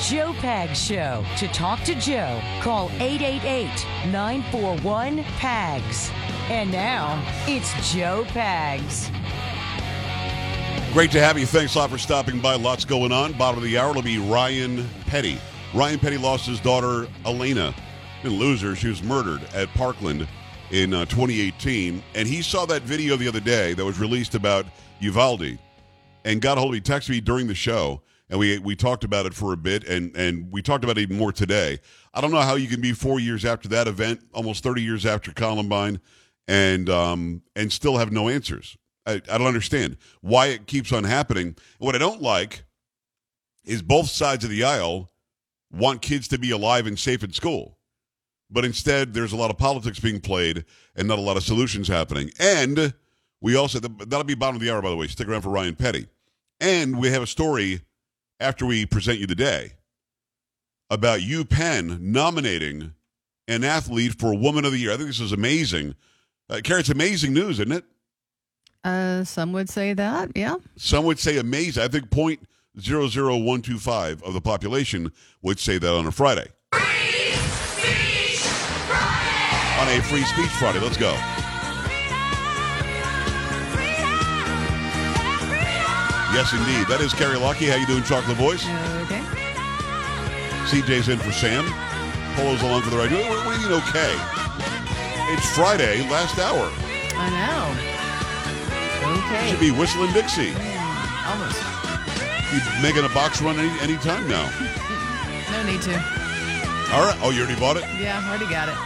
Joe Pags Show. To talk to Joe, call 888 941 PAGS. And now, it's Joe Pags. Great to have you. Thanks a lot for stopping by. Lots going on. Bottom of the hour will be Ryan Petty. Ryan Petty lost his daughter, Alaina. Didn't. She was murdered at Parkland in uh, 2018. And he saw that video the other day that was released about Uvalde and got a hold of me, texted me during the show. And we we talked about it for a bit, and, and we talked about it even more today. I don't know how you can be four years after that event, almost 30 years after Columbine, and um, and still have no answers. I, I don't understand why it keeps on happening. What I don't like is both sides of the aisle want kids to be alive and safe in school. But instead, there's a lot of politics being played and not a lot of solutions happening. And we also, that'll be bottom of the hour, by the way. Stick around for Ryan Petty. And we have a story after we present you the day about UPenn nominating an athlete for Woman of the Year. I think this is amazing. Uh, Carrie, it's amazing news, isn't it? Uh, some would say that, yeah. Some would say amazing. I think point zero zero one two five of the population would say that on a Friday. Free Speech Friday! On a Free Speech Friday. Let's go. Yes, indeed. That is Carrie Lucky. How you doing, Chocolate Voice? Okay. CJ's in for Sam. Polo's along for the ride. We're, we're doing okay. It's Friday, last hour. I know. Okay. Should be whistling Dixie. Almost. Be making a box run any any time now. No need to. All right. Oh, you already bought it? Yeah, already got it.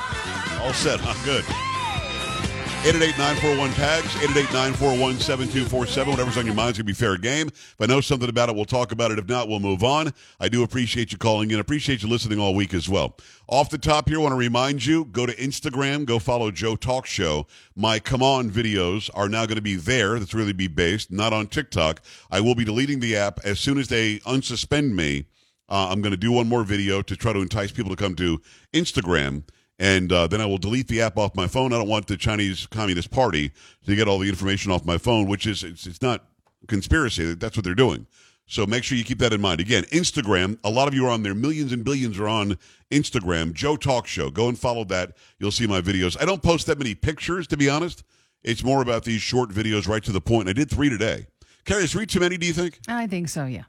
All set. Huh? Good. 888-941-PAGS, 888-941-7247. Whatever's on your mind is going to be fair game. If I know something about it, we'll talk about it. If not, we'll move on. I do appreciate you calling in. Appreciate you listening all week as well. Off the top here, I want to remind you, go to Instagram, go follow Joe Talk Show. My Come On videos are now going to be there. That's really be based, not on TikTok. I will be deleting the app as soon as they unsuspend me. Uh, I'm going to do one more video to try to entice people to come to Instagram and uh, then I will delete the app off my phone. I don't want the Chinese Communist Party to get all the information off my phone, which is it's, it's not conspiracy. That's what they're doing. So make sure you keep that in mind. Again, Instagram. A lot of you are on there. Millions and billions are on Instagram. Joe Talk Show. Go and follow that. You'll see my videos. I don't post that many pictures, to be honest. It's more about these short videos, right to the point. I did three today. Carrie, is three too many? Do you think? I think so, yeah.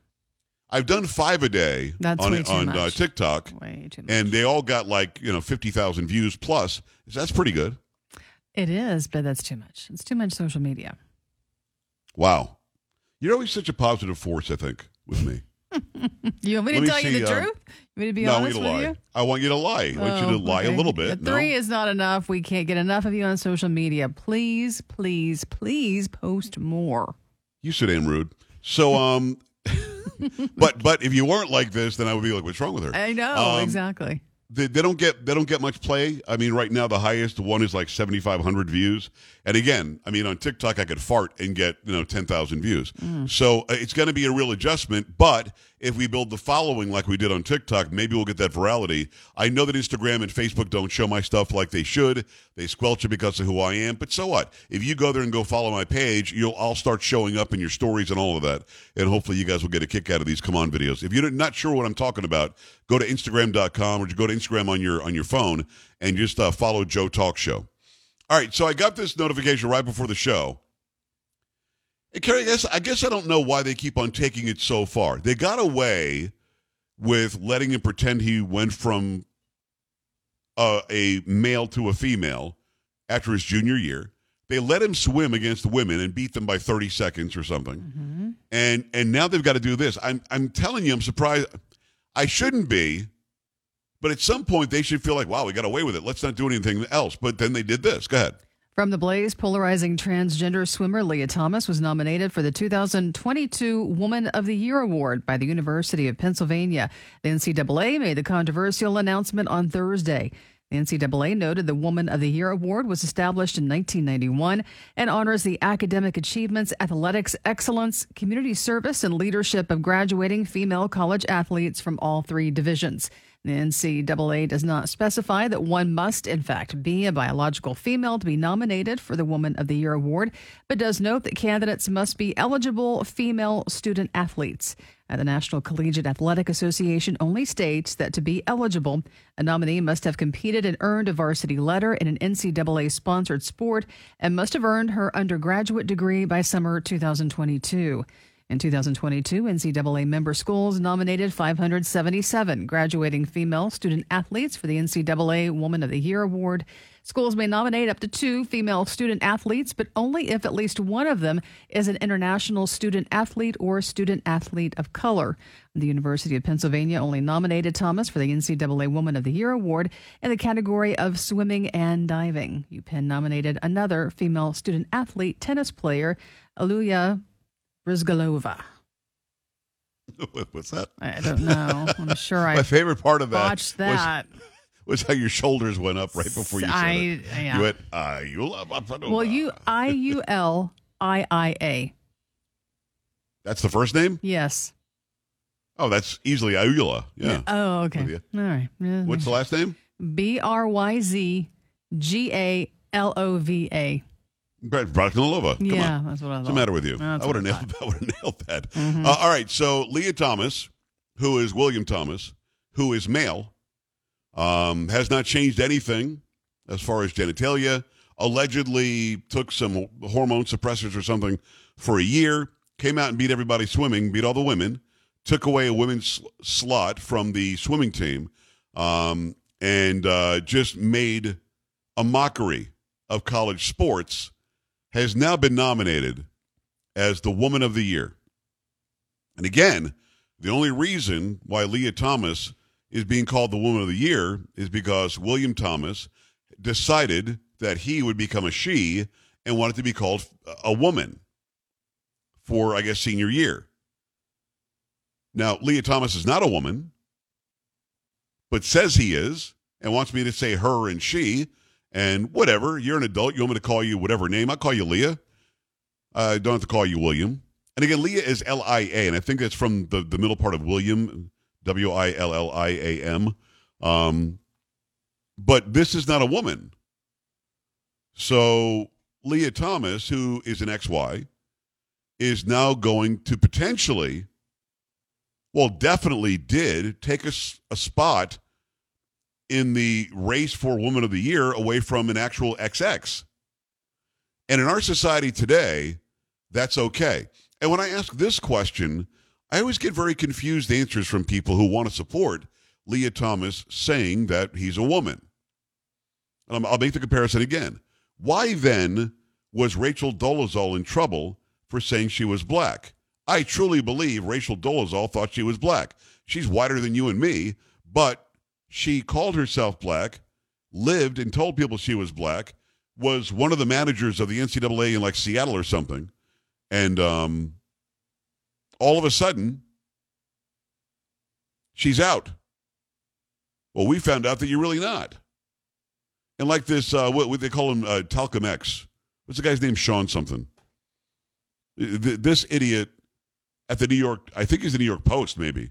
I've done five a day That's on on Uh. TikTok, Way too much. and they all got like you know fifty thousand views plus. That's pretty good. It is, but that's too much. It's too much social media. Wow. You're always such a positive force, I think, with me. You want me to Let me tell you see, the uh, truth? You want me to be no, I want honest you to with lie. you? I want you to lie. I want you to Oh, lie okay. a little bit. Three no? is not enough. We can't get enough of you on social media. Please, please, please post more. You sit in rude. So, um, but but if you weren't like this, then I would be like, what's wrong with her? I know, Um, exactly. They, they don't get they don't get much play. I mean, right now the highest one is like seventy five hundred views. And again, I mean, on TikTok I could fart and get you know ten thousand views. Mm. So uh, it's going to be a real adjustment. But if we build the following like we did on TikTok, maybe we'll get that virality. I know that Instagram and Facebook don't show my stuff like they should. They squelch it because of who I am. But so what? If you go there and go follow my page, you'll I'll start showing up in your stories and all of that. And hopefully you guys will get a kick out of these come on videos. If you're not sure what I'm talking about, go to Instagram.com or just go to Instagram on your on your phone and just uh, follow Joe Talk Show. All right, so I got this notification right before the show. Carrie, I guess, I guess I don't know why they keep on taking it so far. They got away with letting him pretend he went from uh, a male to a female after his junior year. They let him swim against women and beat them by 30 seconds or something. Mm-hmm. And and now they've got to do this. I'm I'm telling you, I'm surprised. I shouldn't be, but at some point they should feel like, wow, we got away with it. Let's not do anything else. But then they did this. Go ahead. From the Blaze, polarizing transgender swimmer Lia Thomas was nominated for the 2022 Woman of the Year Award by the University of Pennsylvania. The NCAA made the controversial announcement on Thursday. The NCAA noted the Woman of the Year Award was established in 1991 and honors the academic achievements, athletics excellence, community service, and leadership of graduating female college athletes from all three divisions. The NCAA does not specify that one must, in fact, be a biological female to be nominated for the Woman of the Year award, but does note that candidates must be eligible female student athletes. And the National Collegiate Athletic Association only states that to be eligible, a nominee must have competed and earned a varsity letter in an NCAA sponsored sport and must have earned her undergraduate degree by summer 2022. In 2022, NCAA member schools nominated 577 graduating female student athletes for the NCAA Woman of the Year award. Schools may nominate up to two female student athletes, but only if at least one of them is an international student athlete or student athlete of color. The University of Pennsylvania only nominated Thomas for the NCAA Woman of the Year award in the category of swimming and diving. UPenn nominated another female student athlete, tennis player, Aluya Rizgalova. What's that? I don't know. I'm sure I My favorite part of that botched that. Was, was how your shoulders went up right before you said I- it. yeah. You went, love well, you I U L I I A. That's the first name? Yes. Oh, that's easily Ayula. Yeah. Oh, okay. All right. What's the last name? B R Y Z G A L O V A. Bratkanilova. Come Yeah, on. that's what I What's thought. the matter with you? That's I would have nailed, I nailed that. Mhm. Uh, all right. So Lia Thomas, who is William Thomas, who is male, um, has not changed anything as far as genitalia. Allegedly took some hormone suppressors or something for a year. Came out and beat everybody swimming, beat all the women. Took away a women's sl- slot from the swimming team, um, and uh, just made a mockery of college sports. Has now been nominated as the Woman of the Year. And again, the only reason why Lia Thomas is being called the Woman of the Year is because William Thomas decided that he would become a she and wanted to be called a woman for, I guess, senior year. Now, Lia Thomas is not a woman, but says he is and wants me to say her and she and whatever. You're an adult. You want me to call you whatever name? I'll call you Lia. I don't have to call you William. And again, Lia is L I A, and I think that's from the, the middle part of William, W I L L I A M. Um, but this is not a woman. So Lia Thomas, who is an XY, is now going to potentially, well, definitely did take a, a spot in the race for Woman of the Year away from an actual XX. And in our society today, that's okay. And when I ask this question, I always get very confused answers from people who want to support Lia Thomas saying that he's a woman. And I'll make the comparison again. Why then was Rachel Dolezal in trouble for saying she was black? I truly believe Rachel Dolezal thought she was black. She's whiter than you and me, but she called herself black, lived and told people she was black, was one of the managers of the NCAA in like Seattle or something, and um, all of a sudden, she's out. Well, we found out that you're really not. And like this, uh, what, what they call him, uh, Talcum X. What's the guy's name? Shaun something. Th- This idiot at the New York, I think he's the New York Post, maybe,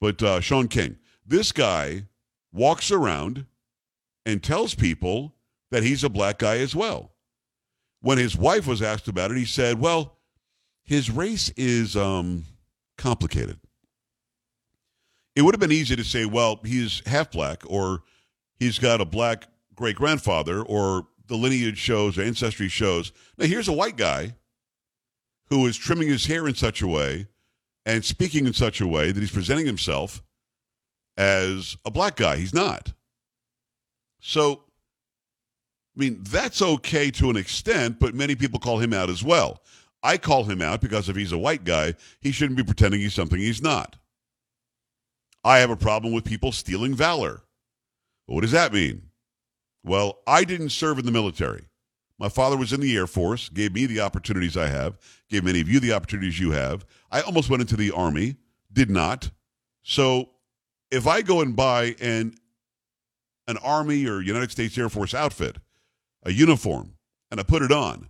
but uh, Shaun King. This guy walks around and tells people that he's a black guy as well. When his wife was asked about it, he said, "Well, his race is um, complicated. It would have been easy to say, well, he's half black, or he's got a black great grandfather, or the lineage shows, or ancestry shows. Now, here's a white guy who is trimming his hair in such a way and speaking in such a way that he's presenting himself as a black guy. He's not. So, I mean, that's okay to an extent, but many people call him out as well. I call him out because if he's a white guy, he shouldn't be pretending he's something he's not. I have a problem with people stealing valor. What does that mean? Well, I didn't serve in the military. My father was in the Air Force, gave me the opportunities I have, gave many of you the opportunities you have. I almost went into the Army, did not. So if I go and buy an, an Army or United States Air Force outfit, a uniform, and I put it on,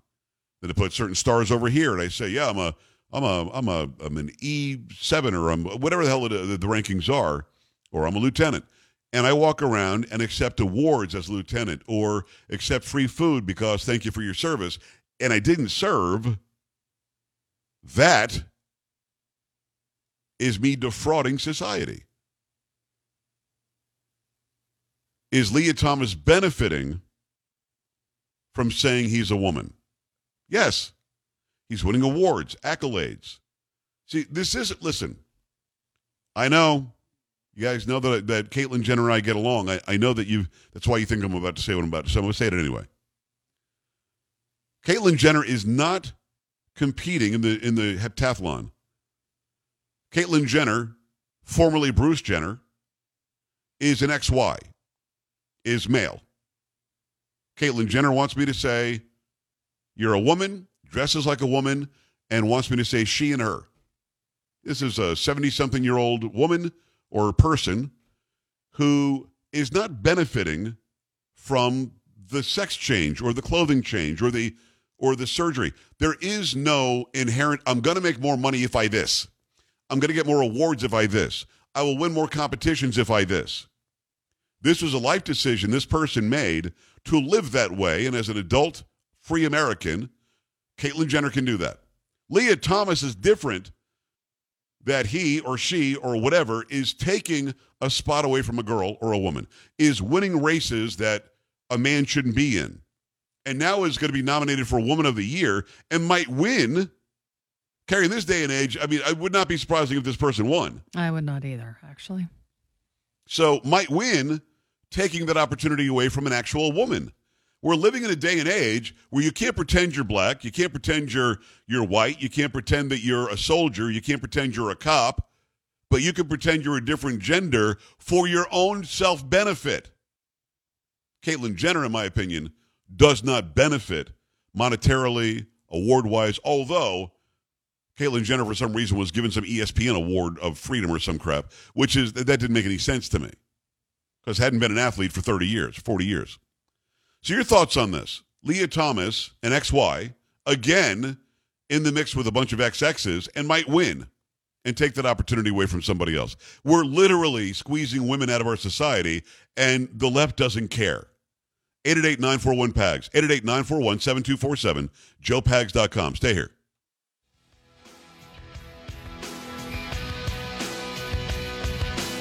then I put certain stars over here, and I say, yeah, I'm a, I'm a, I'm a, I'm an E seven or I'm whatever the hell it, the, the rankings are, or I'm a lieutenant. and I walk around and accept awards as lieutenant or accept free food because thank you for your service, and I didn't serve, that is me defrauding society. Is Lia Thomas benefiting from saying he's a woman? Yes. He's winning awards, accolades. See, this isn't, listen, I know you guys know that, that Caitlyn Jenner and I get along. I, I know that you, that's why you think I'm about to say what I'm about to say. I'm going to say it anyway. Caitlyn Jenner is not competing in the in the heptathlon. Caitlyn Jenner, formerly Bruce Jenner, is an XY, is male. Caitlyn Jenner wants me to say, you're a woman, dresses like a woman, and wants me to say she and her. This is a 70 something year old woman or person who is not benefiting from the sex change or the clothing change or the or the surgery. There is no inherent I'm going to make more money if I this. I'm going to get more awards if I this. I will win more competitions if I this. This was a life decision this person made to live that way and as an adult free American, Caitlyn Jenner can do that. Lia Thomas is different that he or she or whatever is taking a spot away from a girl or a woman, is winning races that a man shouldn't be in, and now is going to be nominated for Woman of the Year and might win. Carrie, in this day and age, I mean, I would not be surprising if this person won. I would not either, actually. So might win taking that opportunity away from an actual woman. We're living in a day and age where you can't pretend you're black, you can't pretend you're you're white, you can't pretend that you're a soldier, you can't pretend you're a cop, but you can pretend you're a different gender for your own self-benefit. Caitlyn Jenner, in my opinion, does not benefit monetarily, award-wise, although Caitlyn Jenner, for some reason, was given some ESPN award of freedom or some crap, which is that didn't make any sense to me because hadn't been an athlete for 30 years, 40 years. So your thoughts on this? Lia Thomas and XY again in the mix with a bunch of XXs and might win and take that opportunity away from somebody else. We're literally squeezing women out of our society and the left doesn't care. 888-941-PAGS, 888-941-7247, joepags.com. Stay here.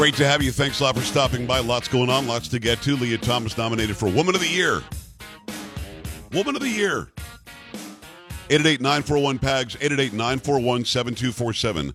Great to have you. Thanks a lot for stopping by. Lots going on, lots to get to. Lia Thomas nominated for Woman of the Year. Woman of the Year. 888-941-PAGS, 888-941-7247,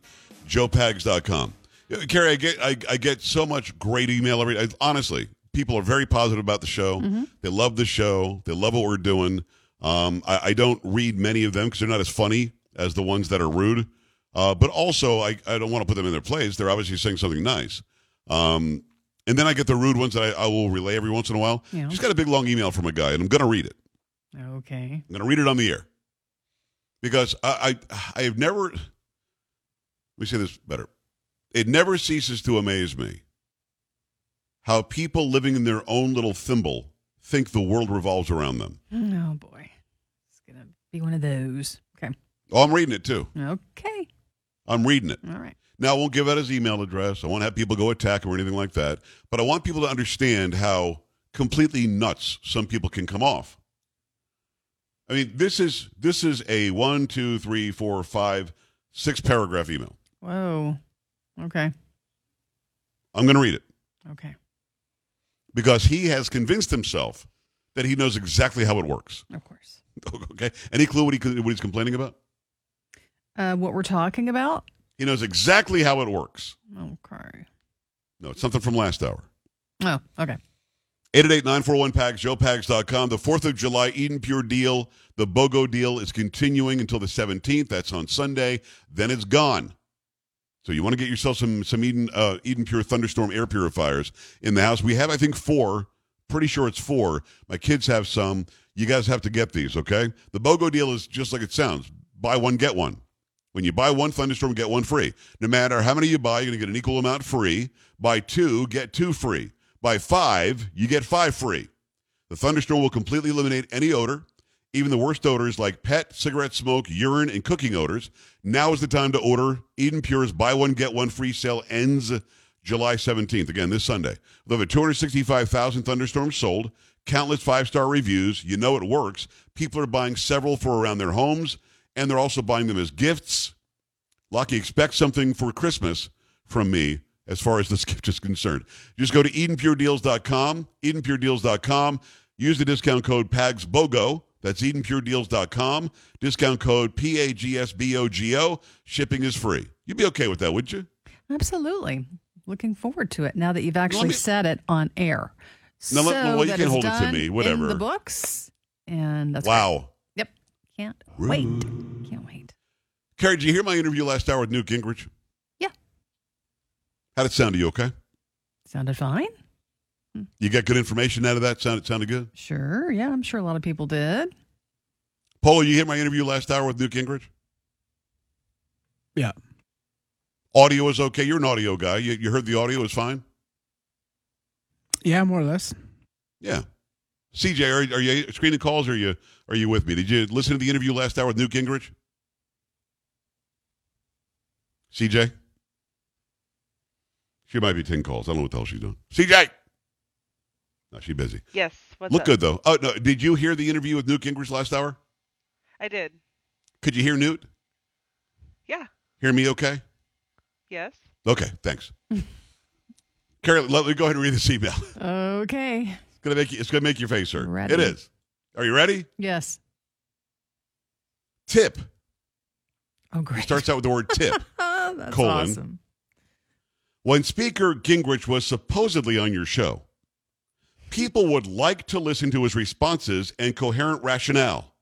joepags.com. Yeah, Carrie, I get I, I get so much great email every I, honestly, people are very positive about the show. They love the show. They love what we're doing. Um, I, I don't read many of them because they're not as funny as the ones that are rude. Uh, but also, I, I don't want to put them in their place. They're obviously saying something nice. Um, and then I get the rude ones that I, I will relay every once in a while. Yeah. Just got a big long email from a guy, and I'm going to read it. Okay. I'm going to read it on the air because I, I I have never. Let me say this better. It never ceases to amaze me how people living in their own little thimble think the world revolves around them. Oh, boy. It's going to be one of those. Okay. Oh, I'm reading it too. Okay. I'm reading it. All right. Now, I won't give out his email address. I won't have people go attack him or anything like that. But I want people to understand how completely nuts some people can come off. I mean, this is this is a one, two, three, four, five, six paragraph email. Whoa. Okay. I'm going to read it Okay. because he has convinced himself that he knows exactly how it works. Of course. Okay, any clue what he what he's complaining about? Uh, what we're talking about? He knows exactly how it works. Okay. No, it's something from last hour. Oh, okay. 888-941-PAGS, joepags.com. The 4th of July Eden Pure deal, the BOGO deal is continuing until the 17th. That's on Sunday. Then it's gone. So you want to get yourself some some Eden uh, Eden Pure Thunderstorm air purifiers in the house. We have, I think, four. Pretty sure it's four. My kids have some. You guys have to get these, okay? The BOGO deal is just like it sounds. Buy one, get one. When you buy one Thunderstorm, get one free. No matter how many you buy, you're going to get an equal amount free. Buy two, get two free. Buy five, you get five free. The Thunderstorm will completely eliminate any odor, even the worst odors like pet, cigarette smoke, urine, and cooking odors. Now is the time to order. Eden Pure's buy one, get one free sale ends July 17th, again this Sunday. With over 265,000 Thunderstorms sold, countless five star reviews, you know it works. People are buying several for around their homes, and they're also buying them as gifts. Lucky, expect something for Christmas from me as far as this gift is concerned. Just go to EdenPureDeals.com, EdenPureDeals.com. Use the discount code PAGSBOGO. That's EdenPureDeals.com. Discount code P-A-G-S-B-O-G-O. Shipping is free. You'd be okay with that, wouldn't you? Absolutely. Looking forward to it now that you've actually me- said it on air. No, so well, you can hold it to me, whatever. In the books. And that's. Wow. Yep. Can't wait. Can't wait. Carrie, did you hear my interview last hour with Newt Gingrich? Yeah. How'd it sound to you, okay? Sounded fine. Hmm. You got good information out of that? Sounded, sounded good? Sure. Yeah, I'm sure a lot of people did. Polo, you hear my interview last hour with Newt Gingrich? Yeah. Audio is okay. You're an audio guy. You, you heard the audio is fine? Yeah, more or less. Yeah. CJ, are, are you screening calls or are you, are you with me? Did you listen to the interview last hour with Newt Gingrich? CJ? She might be 10 calls. I don't know what the hell she's doing. CJ! No, she's busy. Yes. What's Look up? good, though. Oh, no. Did you hear the interview with Newt Gingrich last hour? I did. Could you hear Newt? Yeah. Hear me okay? Yes. Okay, thanks. Carrie, let me go ahead and read this email. Okay. It's gonna make you, it's gonna make your face hurt. Ready. It is. Are you ready? Yes. Tip. Oh, great. It starts out with the word tip. That's colon. awesome. When Speaker Gingrich was supposedly on your show, people would like to listen to his responses and coherent rationale.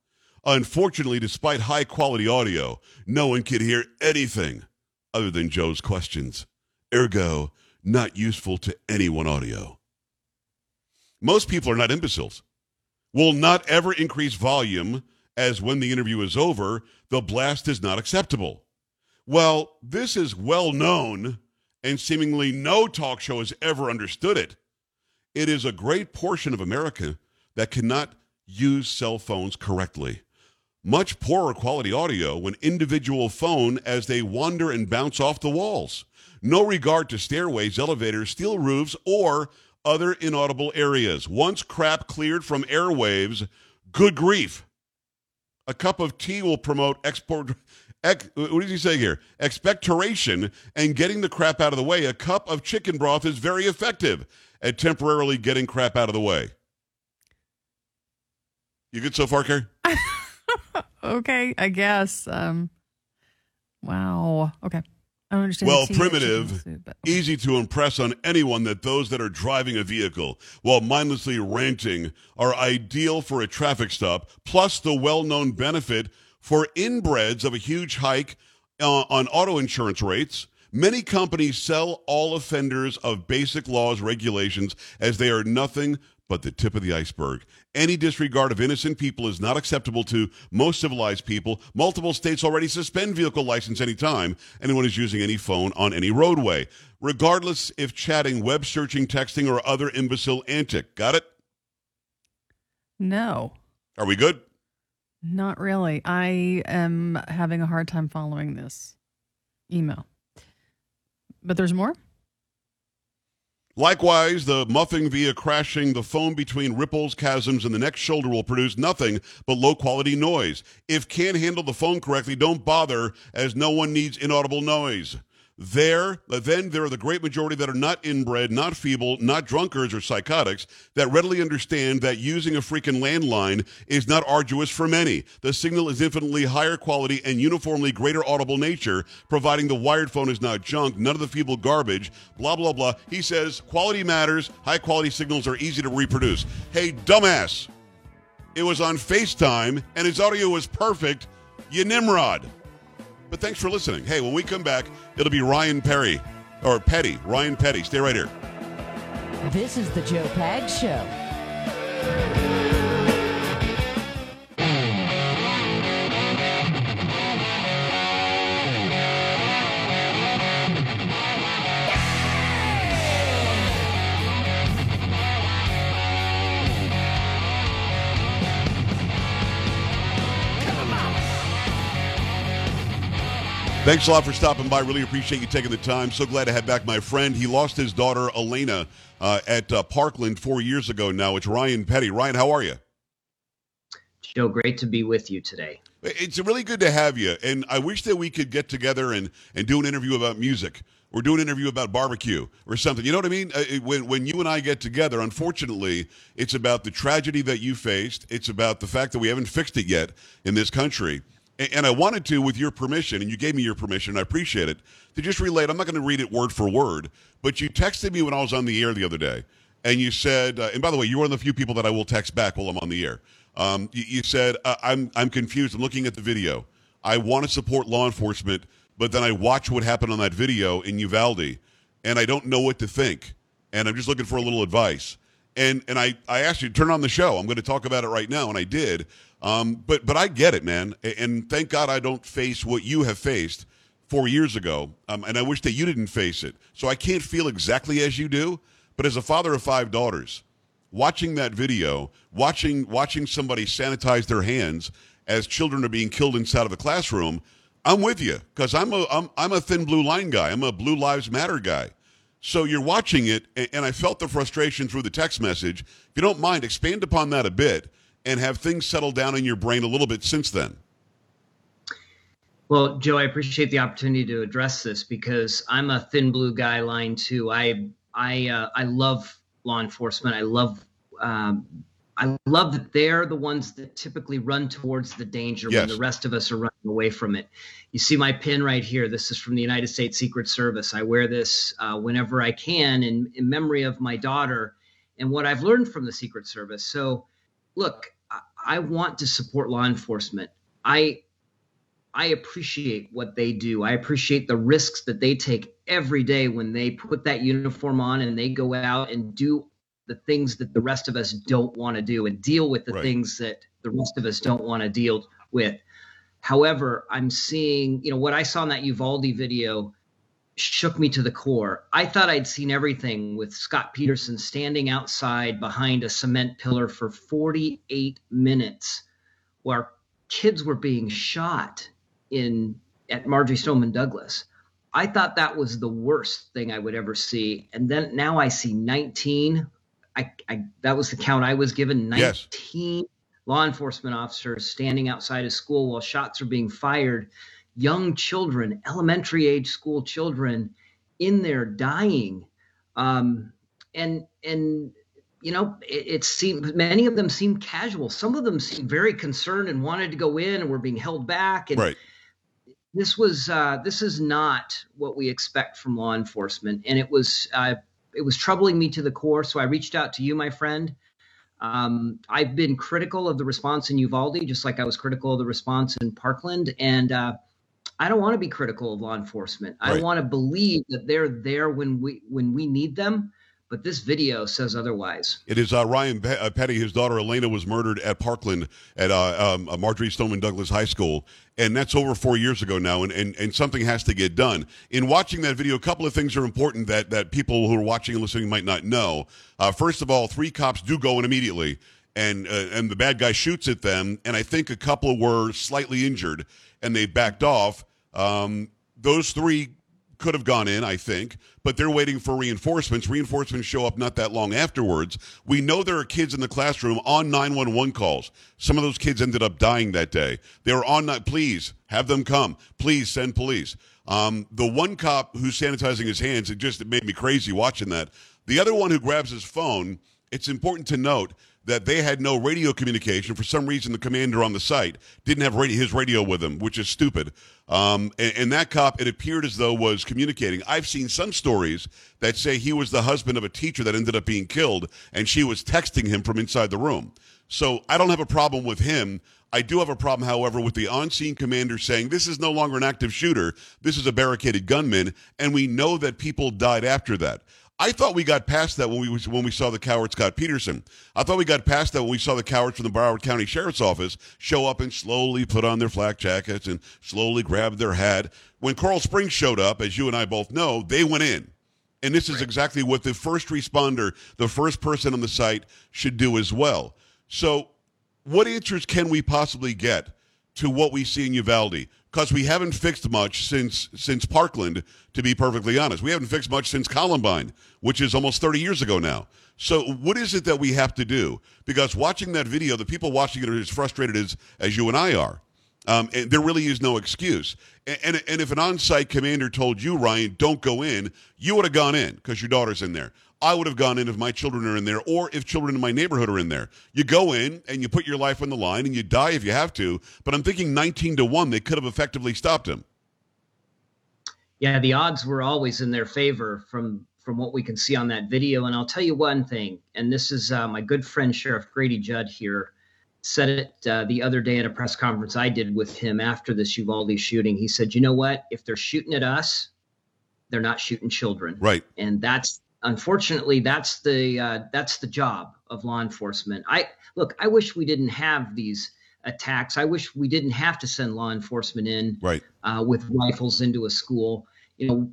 Unfortunately, despite high quality audio, no one could hear anything other than Joe's questions. Ergo, not useful to anyone audio. Most people are not imbeciles. Will not ever increase volume as when the interview is over, the blast is not acceptable. Well, this is well known, and seemingly no talk show has ever understood it. It is a great portion of America that cannot use cell phones correctly. Much poorer quality audio when individual phone as they wander and bounce off the walls. No regard to stairways, elevators, steel roofs, or other inaudible areas. Once crap cleared from airwaves, good grief. A cup of tea will promote export. Ex, what does he say here? Expectoration and getting the crap out of the way. A cup of chicken broth is very effective at temporarily getting crap out of the way. You good so far, Carrie? Okay, I guess. Um, wow. Okay. I don't understand. Well, the tea and primitive, but- easy to impress on anyone that those that are driving a vehicle while mindlessly ranting are ideal for a traffic stop, plus the well known benefit for inbreds of a huge hike uh, on auto insurance rates. Many companies sell all offenders of basic laws, regulations, as they are nothing but the tip of the iceberg. Any disregard of innocent people is not acceptable to most civilized people. Multiple states already suspend vehicle license anytime anyone is using any phone on any roadway, regardless if chatting, web searching, texting, or other imbecile antic. Got it? No, Are we good? not really. I am having a hard time following this email. But there's more? Likewise, the muffing via crashing the foam between ripples, chasms, and the next shoulder will produce nothing but low quality noise. If can't handle the phone correctly, don't bother, as no one needs inaudible noise. There, then there are the great majority that are not inbred, not feeble, not drunkards or psychotics that readily understand that using a freaking landline is not arduous for many. The signal is infinitely higher quality and uniformly greater audible nature, providing the wired phone is not junk, none of the feeble garbage, blah, blah, blah. He says quality matters, high quality signals are easy to reproduce. Hey, dumbass, it was on FaceTime and his audio was perfect. You Nimrod. But thanks for listening. Hey, when we come back, it'll be Ryan Perry or Petty. Ryan Petty. Stay right here. This is the Joe Pags Show. Thanks a lot for stopping by. Really appreciate you taking the time. So glad to have back my friend. He lost his daughter Alaina uh, at uh, Parkland four years ago. Now it's Ryan Petty. Ryan, how are you? Joe, great to be with you today. It's really good to have you, and I wish that we could get together and, and do an interview about music or do an interview about barbecue or something. You know what I mean? Uh, when when you and I get together, unfortunately, it's about the tragedy that you faced. It's about the fact that we haven't fixed it yet in this country. And I wanted to, with your permission, and you gave me your permission, I appreciate it, to just relate. I'm not going to read it word for word, but you texted me when I was on the air the other day, and you said, uh, and by the way, you're one of the few people that I will text back while I'm on the air. Um, you, you, said, I'm, I'm confused. I'm looking at the video. I want to support law enforcement, but then I watch what happened on that video in Uvalde, and I don't know what to think. And I'm just looking for a little advice. And, and I, I asked you to turn on the show. I'm going to talk about it right now, and I did. Um, but but I get it, man, and thank God I don't face what you have faced four years ago, um, and I wish that you didn't face it. So I can't feel exactly as you do, but as a father of five daughters, watching that video, watching watching somebody sanitize their hands as children are being killed inside of a classroom, I'm with you because I'm a I'm, I'm a thin blue line guy. I'm a Blue Lives Matter guy. So you're watching it, and I felt the frustration through the text message. If you don't mind, expand upon that a bit and have things settled down in your brain a little bit since then? Well, Joe, I appreciate the opportunity to address this because I'm a thin blue guy line too. I I uh, I love law enforcement. I love um, I love that they're the ones that typically run towards the danger yes. when the rest of us are running away from it. You see my pin right here. This is from the United States Secret Service. I wear this uh, whenever I can in, in memory of my daughter and what I've learned from the Secret Service. So, look, I want to support law enforcement. I I appreciate what they do. I appreciate the risks that they take every day when they put that uniform on and they go out and do the things that the rest of us don't want to do and deal with the right. things that the rest of us don't want to deal with. However, I'm seeing, you know, what I saw in that Uvalde video shook me to the core. I thought I'd seen everything with Scot Peterson standing outside behind a cement pillar for 48 minutes while kids were being shot in at Marjory Stoneman Douglas. I thought that was the worst thing I would ever see. And then now I see 19. I, I that was the count I was given 19 yes. law enforcement officers standing outside a school while shots are being fired young children, elementary age school children, in there dying, um, and and you know it, it seemed many of them seemed casual. Some of them seemed very concerned and wanted to go in and were being held back. And right. this was uh, this is not what we expect from law enforcement, and it was uh, it was troubling me to the core. So I reached out to you, my friend. Um, I've been critical of the response in Uvalde, just like I was critical of the response in Parkland, and uh, I don't want to be critical of law enforcement. Right. I want to believe that they're there when we when we need them. But this video says otherwise. It is uh, Ryan Pe- uh, Petty. His daughter Alaina was murdered at Parkland at uh, um, uh, Marjory Stoneman Douglas High School, and that's over four years ago now. And, and and something has to get done. In watching that video, a couple of things are important that that people who are watching and listening might not know. Uh, first of all, three cops do go in immediately and uh, and the bad guy shoots at them, and I think a couple were slightly injured, and they backed off. Um, those three could have gone in, I think, but they're waiting for reinforcements. Reinforcements show up not that long afterwards. We know there are kids in the classroom on 911 calls. Some of those kids ended up dying that day. They were on, please have them come. Please send police. Um, the one cop who's sanitizing his hands, it just it made me crazy watching that. The other one who grabs his phone, it's important to note that they had no radio communication. For some reason, the commander on the site didn't have radio, his radio with him, which is stupid. Um, and, and, that cop, it appeared as though was communicating. I've seen some stories that say he was the husband of a teacher that ended up being killed, and she was texting him from inside the room. So I don't have a problem with him. I do have a problem, however, with the on scene commander saying this is no longer an active shooter. This is a barricaded gunman. And we know that people died after that. I thought we got past that when we when we saw the coward Scot Peterson. I thought we got past that when we saw the cowards from the Broward County Sheriff's Office show up and slowly put on their flak jackets and slowly grab their hat. When Coral Springs showed up, as you and I both know, they went in. And this is exactly what the first responder, the first person on the site, should do as well. So, what answers can we possibly get to what we see in Uvalde? Because we haven't fixed much since since Parkland, to be perfectly honest. We haven't fixed much since Columbine, which is almost 30 years ago now. So, what is it that we have to do? Because watching that video, the people watching it are as frustrated as, as you and I are. Um, and there really is no excuse. And, and, and if an on site commander told you, Ryan, don't go in, you would have gone in because your daughter's in there. I would have gone in if my children are in there or if children in my neighborhood are in there. You go in and you put your life on the line and you die if you have to. But I'm thinking 19 to 1, they could have effectively stopped him. Yeah, the odds were always in their favor from from what we can see on that video. And I'll tell you one thing, and this is uh, my good friend Sheriff Grady Judd here said it uh, the other day at a press conference I did with him after this Uvalde shooting. He said, "You know what? If they're shooting at us, they're not shooting children." Right. And that's unfortunately that's the uh, that's the job of law enforcement. I look. I wish we didn't have these attacks. I wish we didn't have to send law enforcement in right. uh, with rifles into a school. You know,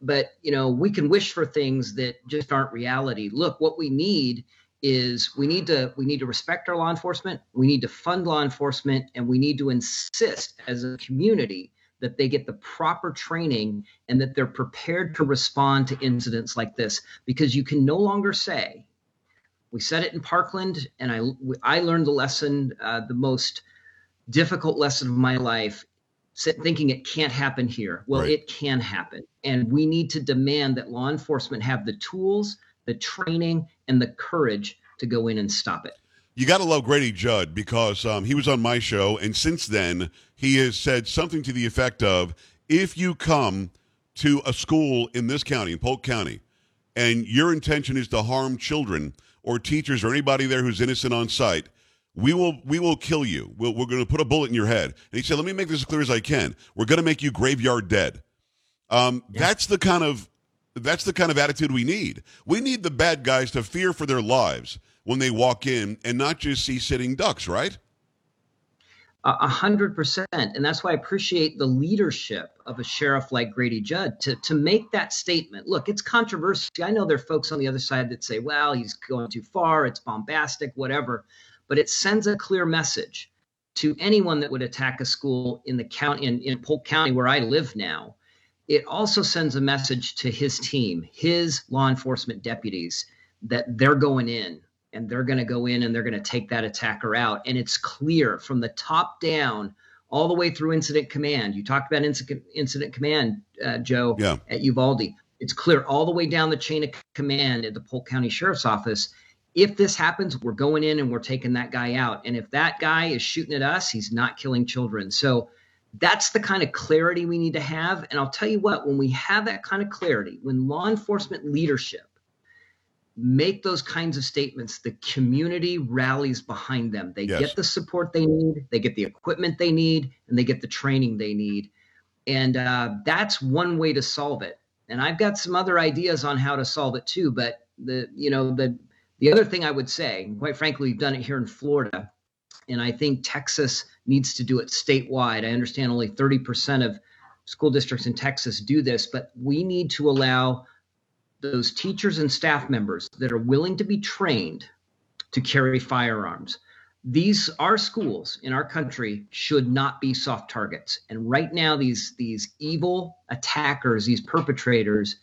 but you know we can wish for things that just aren't reality. Look, what we need is we need to we need to respect our law enforcement we need to fund law enforcement and we need to insist as a community that they get the proper training and that they're prepared to respond to incidents like this because you can no longer say we said it in parkland and i i learned the lesson uh, the most difficult lesson of my life thinking it can't happen here well Right. it can happen and we need to demand that law enforcement have the tools the training and the courage to go in and stop it. You got to love Grady Judd because um, he was on my show, and since then he has said something to the effect of, "If you come to a school in this county, in Polk County, and your intention is to harm children or teachers or anybody there who's innocent on site, we will we will kill you. We'll, we're going to put a bullet in your head." And he said, "Let me make this as clear as I can. We're going to make you graveyard dead." Um, That's the kind of that's the kind of attitude we need. We need the bad guys to fear for their lives when they walk in and not just see sitting ducks, right? A hundred percent, and that's why I appreciate the leadership of a sheriff like Grady Judd to to make that statement. Look, it's controversial. I know there are folks on the other side that say, "Well, he's going too far. It's bombastic, whatever," but it sends a clear message to anyone that would attack a school in the county in, in Polk County where I live now. It also sends a message to his team, his law enforcement deputies, that they're going in and they're going to go in and they're going to take that attacker out. And it's clear from the top down all the way through incident command. You talked about incident, incident command, uh, Joe, Yeah. at Uvalde. It's clear all the way down the chain of command at the Polk County Sheriff's Office. If this happens, we're going in and we're taking that guy out. And if that guy is shooting at us, he's not killing children. So that's the kind of clarity we need to have. And I'll tell you what, when we have that kind of clarity, when law enforcement leadership make those kinds of statements, the community rallies behind them. They Yes. get the support they need, they get the equipment they need, and they get the training they need. And uh, that's one way to solve it. And I've got some other ideas on how to solve it too. But the you know the the other thing I would say, and quite frankly, we've done it here in Florida, and I think Texas needs to do it statewide. I understand only 30% of school districts in Texas do this, but we need to allow those teachers and staff members that are willing to be trained to carry firearms. These our schools in our country should not be soft targets. And right now these these evil attackers, these perpetrators,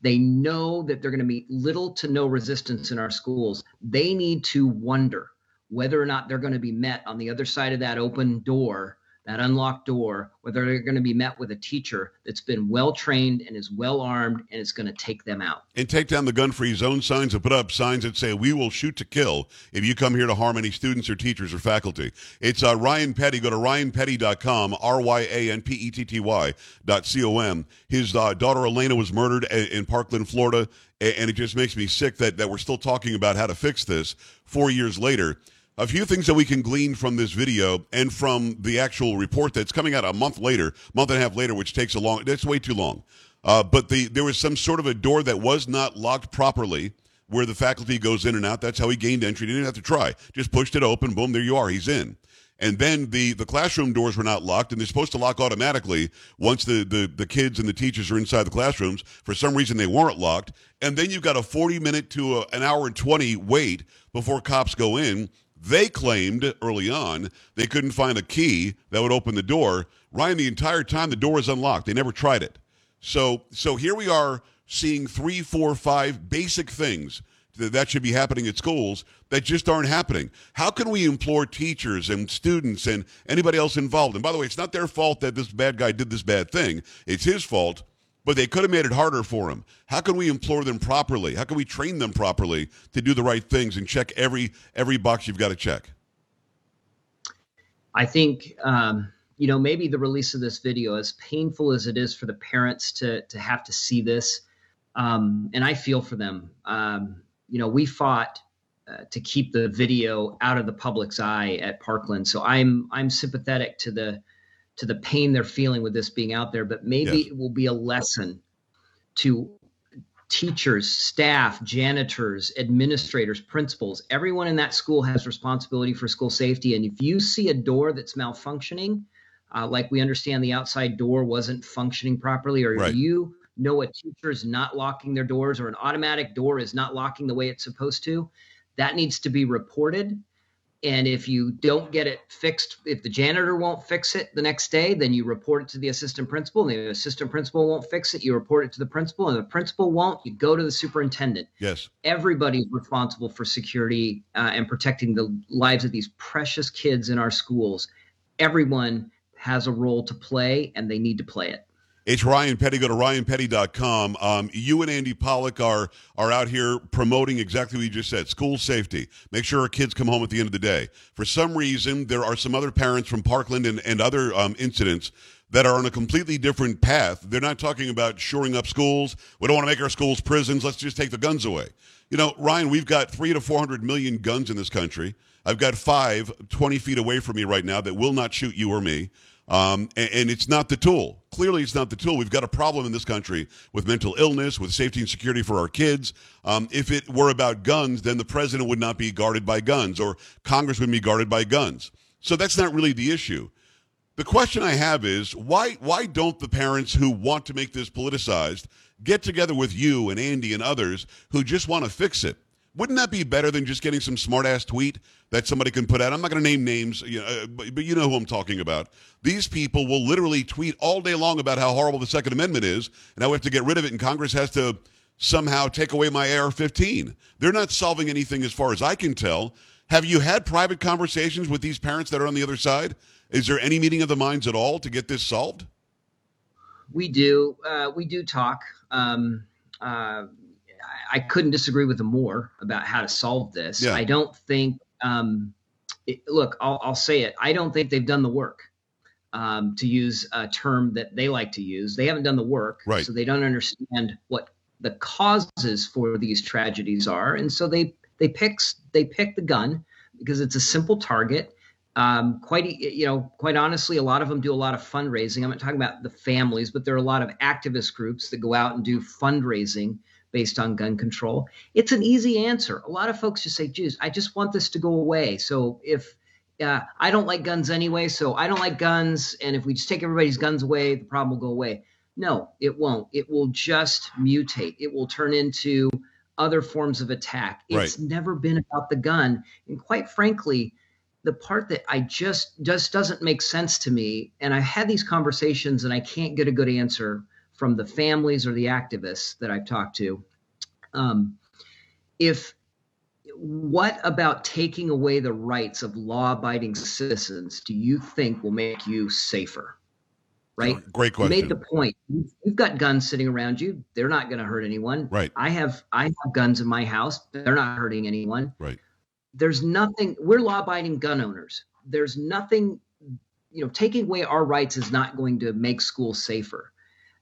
they know that they're going to meet little to no resistance in our schools. They need to wonder whether or not they're going to be met on the other side of that open door, that unlocked door, whether they're going to be met with a teacher that's been well trained and is well armed and is going to take them out. And take down the gun free zone signs and put up signs that say, We will shoot to kill if you come here to harm any students or teachers or faculty. It's uh, Ryan Petty. Go to ryanpetty.com, R Y A N P E T T Y dot C O M. His uh, daughter Alaina was murdered in Parkland, Florida. And it just makes me sick that, that we're still talking about how to fix this four years later. A few things that we can glean from this video and from the actual report that's coming out a month later, month and a half later, which takes a long. That's way too long. Uh, but the there was some sort of a door that was not locked properly, where the faculty goes in and out. That's how he gained entry. He didn't have to try. Just pushed it open. Boom. There you are. He's in. And then the, the classroom doors were not locked, and they're supposed to lock automatically once the, the, the kids and the teachers are inside the classrooms. For some reason, they weren't locked. And then you've got a 40 minute to a, an hour and 20 wait before cops go in. They claimed early on they couldn't find a key that would open the door. Ryan, the entire time the door is unlocked. They never tried it. So, so here we are seeing three, four, five basic things that, should be happening at schools that just aren't happening. How can we implore teachers and students and anybody else involved? And by the way, it's not their fault that this bad guy did this bad thing. It's his fault, but they could have made it harder for him. How can we implore them properly? How can we train them properly to do the right things and check every every box you've got to check? I think um, you know maybe the release of this video, as painful as it is for the parents to to have to see this, um, and I feel for them. Um, you know, we fought uh, to keep the video out of the public's eye at Parkland. So I'm I'm sympathetic to the to the pain they're feeling with this being out there, but maybe yes. it will be a lesson to teachers, staff, janitors, administrators, principals. Everyone in that school has responsibility for school safety. And if you see a door that's malfunctioning, uh, like we understand the outside door wasn't functioning properly, or right. you know a teacher is not locking their doors or an automatic door is not locking the way it's supposed to, that needs to be reported. And if you don't get it fixed, if the janitor won't fix it the next day, then you report it to the assistant principal. And the assistant principal won't fix it, you report it to the principal. And the principal won't, you go to the superintendent. Yes. Everybody's responsible for security uh, and protecting the lives of these precious kids in our schools. Everyone has a role to play, and they need to play it. It's Ryan Petty. Go to ryanpetty.com. Um, you and Andy Pollack are are out here promoting exactly what you just said: school safety. Make sure our kids come home at the end of the day. For some reason, there are some other parents from Parkland and, and other um, incidents that are on a completely different path. They're not talking about shoring up schools. We don't want to make our schools prisons. Let's just take the guns away. You know, Ryan, we've got three to 400 million guns in this country. I've got five 20 feet away from me right now that will not shoot you or me. Um, and, and, it's not the tool. Clearly, it's not the tool. We've got a problem in this country with mental illness, with safety and security for our kids. Um, if it were about guns, then the president would not be guarded by guns, or Congress would be guarded by guns. So that's not really the issue. The question I have is why why don't the parents who want to make this politicized get together with you and Andy and others who just want to fix it? Wouldn't that be better than just getting some smart ass tweet that somebody can put out? I'm not going to name names, you know, uh, but, but you know who I'm talking about. These people will literally tweet all day long about how horrible the Second Amendment is and how we have to get rid of it, and Congress has to somehow take away my AR 15. They're not solving anything as far as I can tell. Have you had private conversations with these parents that are on the other side? Is there any meeting of the minds at all to get this solved? We do. Uh, we do talk. Um, uh, I couldn't disagree with them more about how to solve this. Yeah. I don't think. Um, it, look, I'll, I'll, say it. I don't think they've done the work. Um, to use a term that they like to use, they haven't done the work, right. so they don't understand what the causes for these tragedies are, and so they they pick they pick the gun because it's a simple target. Um, quite you know, quite honestly, a lot of them do a lot of fundraising. I'm not talking about the families, but there are a lot of activist groups that go out and do fundraising based on gun control? It's an easy answer. A lot of folks just say, geez, I just want this to go away. So if uh, I don't like guns anyway, so I don't like guns. And if we just take everybody's guns away, the problem will go away. No, it won't. It will just mutate. It will turn into other forms of attack. It's right. never been about the gun. And quite frankly, the part that I just just doesn't make sense to me, and I've had these conversations and I can't get a good answer from the families or the activists that I've talked to. Um, if what about taking away the rights of law-abiding citizens do you think will make you safer? Right. Great question. You made the point. You've got guns sitting around you. They're not going to hurt anyone. Right. I have I have guns in my house. They're not hurting anyone. Right. There's nothing. We're law-abiding gun owners. There's nothing. You know, taking away our rights is not going to make schools safer.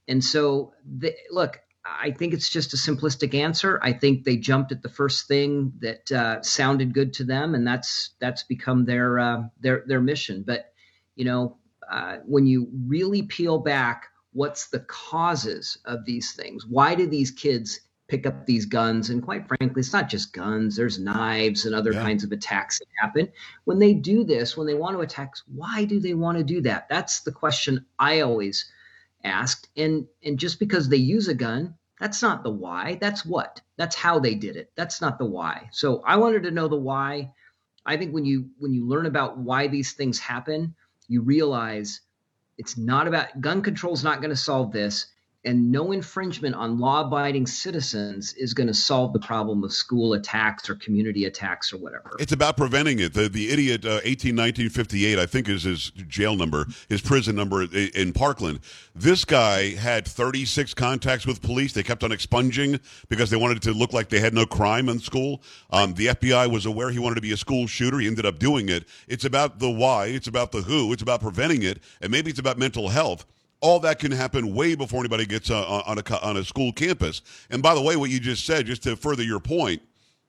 And so, the, look, I think it's just a simplistic answer. I think they jumped at the first thing that uh, sounded good to them, and that's that's become their uh, their their mission. But you know, uh, when you really peel back, what's the causes of these things? Why do these kids pick up these guns? And quite frankly, it's not just guns. There's knives and other Yeah. kinds of attacks that happen. When they do this, when they want to attack, why do they want to do that? That's the question I always asked and and just because they use a gun that's not the why that's what that's how they did it that's not the why. So i wanted to know the why. I think when you when you learn about why these things happen you realize it's not about gun control is not going to solve this and no infringement on law-abiding citizens is going to solve the problem of school attacks or community attacks or whatever It's about preventing it. The the idiot uh, 18 1958, I think, is his jail number, his prison number i- in Parkland. This guy had 36 contacts with police. They kept on expunging because they wanted it to look like they had no crime in school. Um, the FBI was aware he wanted to be a school shooter. He ended up doing it. It's about the why. It's about the who. It's about preventing it, and maybe it's about mental health. All that can happen way before anybody gets uh, on a on a school campus. And by the way, what you just said, just to further your point,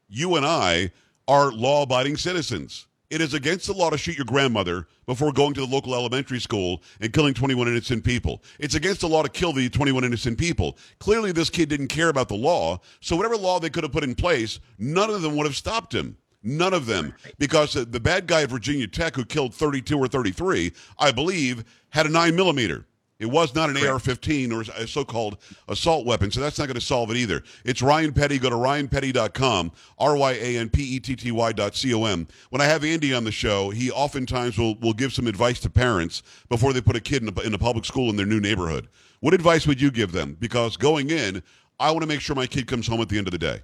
you and I are law abiding citizens. It is against the law to shoot your grandmother before going to the local elementary school and killing 21 innocent people. It's against the law to kill the 21 innocent people. Clearly, this kid didn't care about the law, so whatever law they could have put in place, none of them would have stopped him. None of them. Because the, bad guy at Virginia Tech who killed 32 or 33, I believe, had a 9 millimeter. It was not an AR-15 or a so-called assault weapon, so that's not going to solve it either. It's Ryan Petty. Go to ryanpetty.com, R-Y-A-N-P-E-T-T-Y dot C-O-M. When I have Andy on the show, he oftentimes will, will give some advice to parents before they put a kid in a, in a public school in their new neighborhood. What advice would you give them? Because going in, I want to make sure my kid comes home at the end of the day.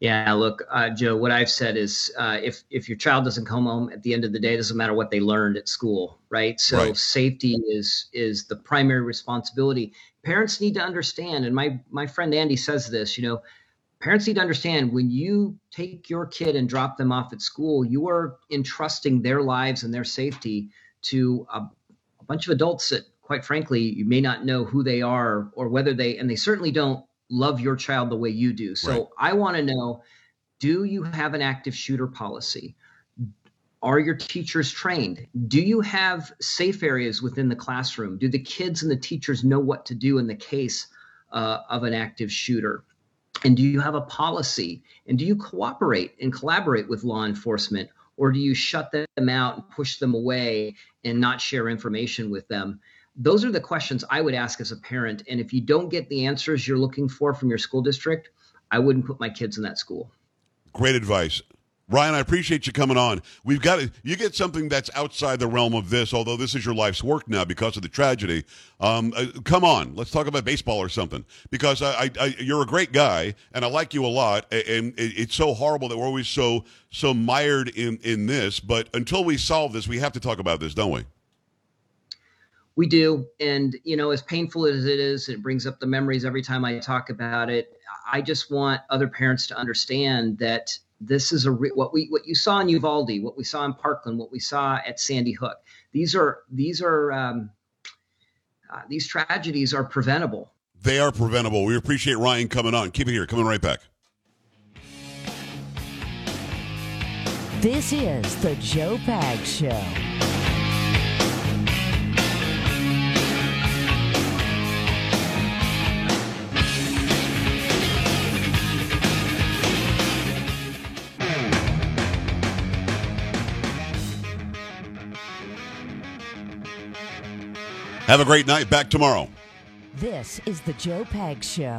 Yeah, look, uh, Joe. What I've said is, uh, if if your child doesn't come home at the end of the day, it doesn't matter what they learned at school, right? So Right. safety is is the primary responsibility. Parents need to understand, and my my friend Andy says this. You know, parents need to understand when you take your kid and drop them off at school, you are entrusting their lives and their safety to a, a bunch of adults that, quite frankly, you may not know who they are or whether they, and they certainly don't love your child the way you do. So Right. I want to know do you have an active shooter policy? Are your teachers trained? Do you have safe areas within the classroom? Do the kids and the teachers know what to do in the case uh, of an active shooter? And do you have a policy? And do you cooperate and collaborate with law enforcement? Or do you shut them out and push them away and not share information with them? Those are the questions I would ask as a parent. And if you don't get the answers you're looking for from your school district, I wouldn't put my kids in that school. Great advice. Ryan, I appreciate you coming on. We've got to, you get something that's outside the realm of this, although this is your life's work now because of the tragedy. Um, uh, come on, let's talk about baseball or something because I, I, I, you're a great guy and I like you a lot. And it, it's so horrible that we're always so so mired in in this. But until we solve this, we have to talk about this, don't we? We do. And, you know, as painful as it is, it brings up the memories every time I talk about it. I just want other parents to understand that this is a re- what we what you saw in Uvalde, what we saw in Parkland, what we saw at Sandy Hook. These are these are um, uh, these tragedies are preventable. They are preventable. We appreciate Ryan coming on. Keep it here. Coming right back. This is the Joe Pags Show. Have a great night. Back tomorrow. This is the Joe Pags Show.